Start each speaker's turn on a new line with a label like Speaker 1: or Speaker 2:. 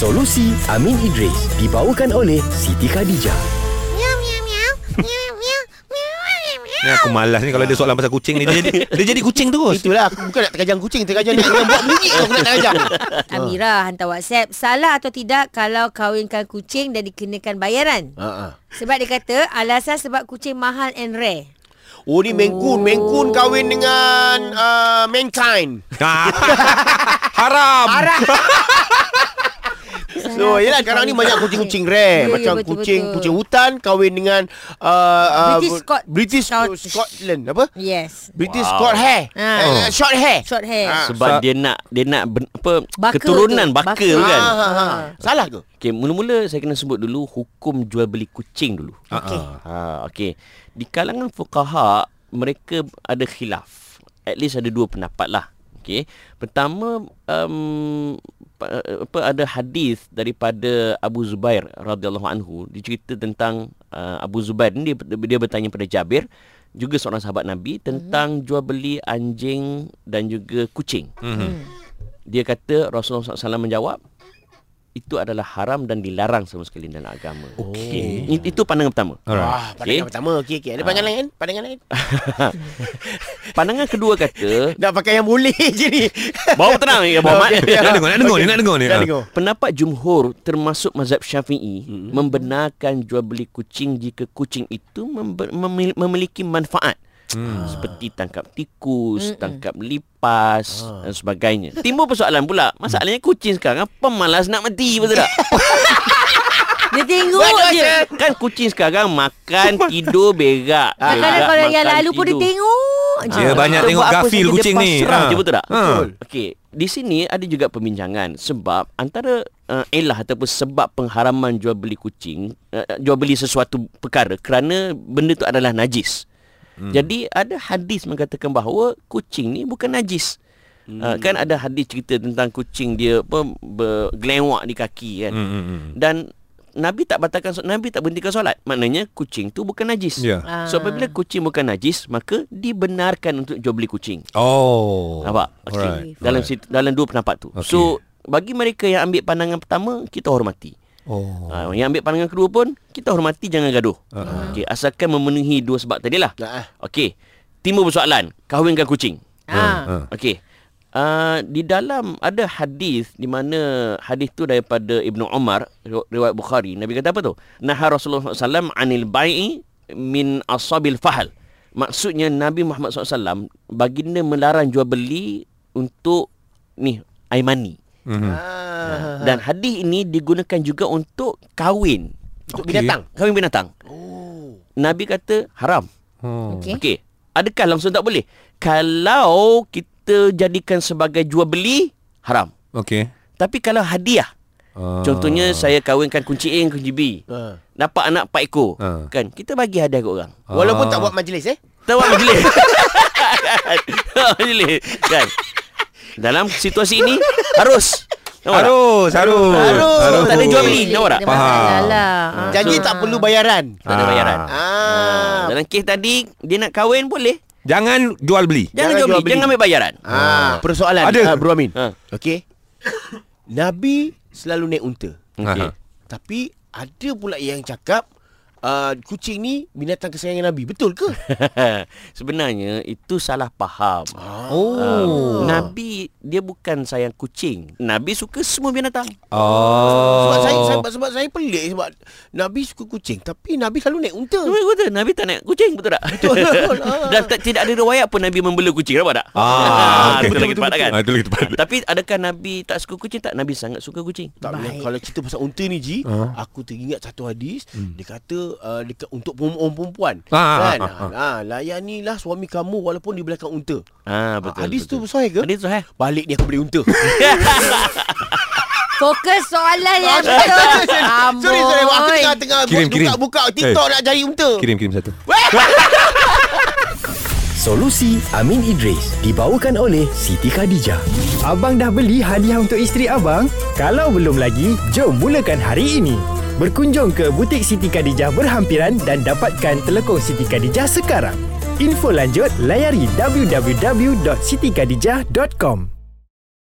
Speaker 1: Solusi Amin Idris dibawakan oleh Siti Khadijah.
Speaker 2: Miau, miau, miau. Miau, miau. Miau, miau, miau.
Speaker 3: Ni aku malas ni kalau ada soalan pasal kucing ni dia jadi dia jadi kucing terus.
Speaker 4: Itulah aku bukan nak terkajang kucing Terkajang dia Yang buat bunyi Aku nak terkajang
Speaker 5: Amira hantar WhatsApp. Salah atau tidak kalau kahwinkan kucing dan dikenakan bayaran?
Speaker 4: ha, ha.
Speaker 5: Sebab dia kata alasan sebab kucing mahal and rare.
Speaker 4: Oh ni Mengkun Mengkun kahwin dengan uh, Mankind
Speaker 3: Ah. Haram.
Speaker 4: So yelah sekarang ni banyak kucing-kucing rare
Speaker 5: Ya, ya,
Speaker 4: Macam
Speaker 5: betul,
Speaker 4: kucing
Speaker 5: betul.
Speaker 4: kucing hutan Kahwin dengan uh, uh,
Speaker 5: British Scot-
Speaker 4: British
Speaker 5: Scot-
Speaker 4: Scotland Apa?
Speaker 5: Yes.
Speaker 4: British
Speaker 3: Wow.
Speaker 4: Scot hair
Speaker 5: Ah.
Speaker 4: uh, Short hair
Speaker 5: Short hair.
Speaker 4: Ah.
Speaker 6: Sebab
Speaker 3: Sa-
Speaker 6: dia nak dia nak ben, apa
Speaker 5: Baka
Speaker 6: keturunan
Speaker 5: tu.
Speaker 6: baka,
Speaker 5: Baka.
Speaker 6: tu kan.
Speaker 4: ha, ha, ha. Salah ke?
Speaker 6: Okey, mula-mula saya kena sebut dulu hukum jual beli kucing dulu.
Speaker 5: Okey.
Speaker 6: Ha, okey. Di kalangan fuqaha mereka ada khilaf. At least ada dua pendapat lah. Okey. Pertama um, pa- apa ada hadis daripada Abu Zubair radhiyallahu anhu dicerita tentang uh, Abu Zubair ni dia, dia bertanya pada Jabir juga seorang sahabat Nabi tentang jual beli anjing dan juga kucing.
Speaker 3: Mhm.
Speaker 6: Dia kata Rasulullah SAW menjawab itu adalah haram dan dilarang sama sekali dalam agama. Okey. Itu pandangan pertama.
Speaker 3: Alright.
Speaker 4: Wah, pandangan
Speaker 6: Okey.
Speaker 4: pertama Okey, okey. Ada pandangan lain? Pandangan lain?
Speaker 6: Pandangan kedua kata
Speaker 4: Nak pakai yang boleh je ni
Speaker 6: bawa tenang ya Muhammad.
Speaker 4: Okey.
Speaker 3: Nak dengar, nak dengar ni, nak dengar ni.
Speaker 4: Nak
Speaker 3: Ah.
Speaker 4: dengar
Speaker 6: Pendapat jumhur termasuk mazhab Syafi'i hmm. membenarkan jual beli kucing jika kucing itu memil- memiliki manfaat. Hmm. Seperti tangkap tikus, tangkap lipas dan sebagainya. Timbul persoalan pula. Masalahnya kucing sekarang pemalas nak mati betul tak?
Speaker 5: Dia tengok
Speaker 4: Bagus,
Speaker 5: je.
Speaker 4: eh.
Speaker 6: kan kucing sekarang makan, tidur, berak. Berak,
Speaker 5: kalau yang lalu pun dia tengok je.
Speaker 3: Dia banyak
Speaker 6: Kita
Speaker 3: tengok gafil kucing ni. Ha.
Speaker 6: je betul tak?
Speaker 3: Ha.
Speaker 6: Betul. Okey, di sini ada juga perbincangan sebab antara uh, elah ataupun sebab pengharaman jual beli kucing, uh, jual beli sesuatu perkara kerana benda tu adalah najis. Hmm. Jadi ada hadis mengatakan bahawa kucing ni bukan najis. Hmm. Uh, kan ada hadis cerita tentang kucing dia apa bergelewak di kaki kan.
Speaker 3: Hmm, hmm, hmm.
Speaker 6: Dan Nabi tak batalkan so- Nabi tak berhentikan solat. Maknanya kucing tu bukan najis.
Speaker 3: Ya.
Speaker 6: So apabila kucing bukan najis, maka dibenarkan untuk jual beli kucing.
Speaker 3: Oh.
Speaker 6: Nampak? Okey.
Speaker 3: Alright.
Speaker 6: Dalam situ, dalam dua pendapat tu.
Speaker 3: Okey.
Speaker 6: So bagi mereka yang ambil pandangan pertama, kita hormati.
Speaker 3: Oh.
Speaker 6: Ha, yang ambil pandangan kedua pun kita hormati jangan gaduh. Uh-huh. Okey, asalkan memenuhi dua sebab tadilah.
Speaker 4: Nah,
Speaker 6: Okey. Timbul persoalan, kahwinkan kucing.
Speaker 5: Ha.
Speaker 3: Ha.
Speaker 6: Okey. Uh, di dalam ada hadis di mana hadis tu daripada Ibnu Umar riw- riwayat Bukhari Nabi kata apa tu Naha Rasulullah SAW anil bai'i min asabil fahal maksudnya Nabi Muhammad SAW baginda melarang jual beli untuk ni air mani
Speaker 3: Mhm.
Speaker 4: ah.
Speaker 6: dan hadis ini digunakan juga untuk kahwin
Speaker 4: Untuk
Speaker 3: Okey.
Speaker 4: binatang
Speaker 6: kahwin binatang
Speaker 4: Oh
Speaker 6: Nabi kata haram
Speaker 3: Oh.
Speaker 5: Okey.
Speaker 6: Okey. Adakah langsung tak boleh? Kalau kita jadikan sebagai jual beli haram.
Speaker 3: Okey.
Speaker 6: Tapi kalau hadiah,
Speaker 3: Ah.
Speaker 6: contohnya saya kahwinkan kunci A dengan kunci B.
Speaker 4: ha.
Speaker 6: Dapat anak 4 ekor.
Speaker 3: Ah.
Speaker 6: Kan? Kita bagi hadiah kat orang.
Speaker 4: Walaupun
Speaker 3: Ah.
Speaker 4: tak buat majlis eh
Speaker 6: Tahu majlis. majlis. Kan? Dalam situasi ini harus.
Speaker 3: Harus, harus.
Speaker 4: Harus.
Speaker 6: Tak ada jual beli. Nampak tak?
Speaker 3: Faham.
Speaker 5: lah. Ha.
Speaker 4: Janji
Speaker 5: So-
Speaker 4: tak perlu bayaran
Speaker 6: Tak ada bayaran.
Speaker 3: Ah.
Speaker 4: Ah.
Speaker 6: Dalam kes tadi, dia nak kahwin boleh.
Speaker 3: Jangan jual beli.
Speaker 6: Jangan,
Speaker 4: Jangan
Speaker 6: jual
Speaker 4: jual
Speaker 6: beli.
Speaker 4: beli.
Speaker 6: Jangan ambil bayaran.
Speaker 4: Ah, persoalan
Speaker 3: Ada.
Speaker 4: ah, Bro Amin.
Speaker 6: Ha.
Speaker 4: Okey. Nabi selalu naik unta.
Speaker 6: Okey.
Speaker 3: Aha.
Speaker 4: Tapi ada pula yang cakap uh, kucing ni binatang kesayangan Nabi. Betul ke?
Speaker 6: Sebenarnya itu salah faham.
Speaker 3: Oh.
Speaker 6: Uh, Nabi dia bukan sayang kucing. Nabi suka semua binatang.
Speaker 3: Oh.
Speaker 4: Sebab saya, saya sebab saya pelik sebab Nabi suka kucing tapi Nabi selalu naik unta.
Speaker 6: Nabi kata Nabi tak naik kucing betul tak?
Speaker 4: Betul, betul. Ah.
Speaker 6: Dan tak, tidak ada riwayat pun Nabi membela kucing nampak tak?
Speaker 3: Ah,
Speaker 6: betul lagi tepat kan?
Speaker 3: Ah, itu lagi tepat.
Speaker 6: Tapi adakah Nabi tak suka kucing tak? Nabi sangat suka kucing.
Speaker 4: Tak boleh. Kalau cerita pasal unta ni Ji,
Speaker 3: Ah.
Speaker 4: aku teringat satu hadis, dia kata uh, dekat untuk perempuan-perempuan.
Speaker 3: Ah,
Speaker 4: kan?
Speaker 3: ah, ah,
Speaker 4: Ah, layanilah suami kamu walaupun di belakang unta.
Speaker 6: Ah
Speaker 4: Ah,
Speaker 6: betul.
Speaker 4: hadis
Speaker 6: betul.
Speaker 4: tu sahih ke?
Speaker 6: Hadis tu sahih.
Speaker 4: Balik ni aku beli unta.
Speaker 5: Fokus soalan yang
Speaker 4: sorry,
Speaker 5: betul.
Speaker 4: sorry, sorry.
Speaker 5: Amboi.
Speaker 4: Sorry, sorry. Aku tengah-tengah
Speaker 3: Kirim, kirim.
Speaker 4: buka-buka TikTok nak cari unta.
Speaker 3: Kirim, kirim satu.
Speaker 1: Solusi Amin Idris dibawakan oleh Siti Khadijah.
Speaker 7: Abang dah beli hadiah untuk isteri abang? Kalau belum lagi, jom mulakan hari ini. Berkunjung ke butik Siti Khadijah berhampiran dan dapatkan telekong Siti Khadijah sekarang. Info lanjut layari www.sitikadijah.com.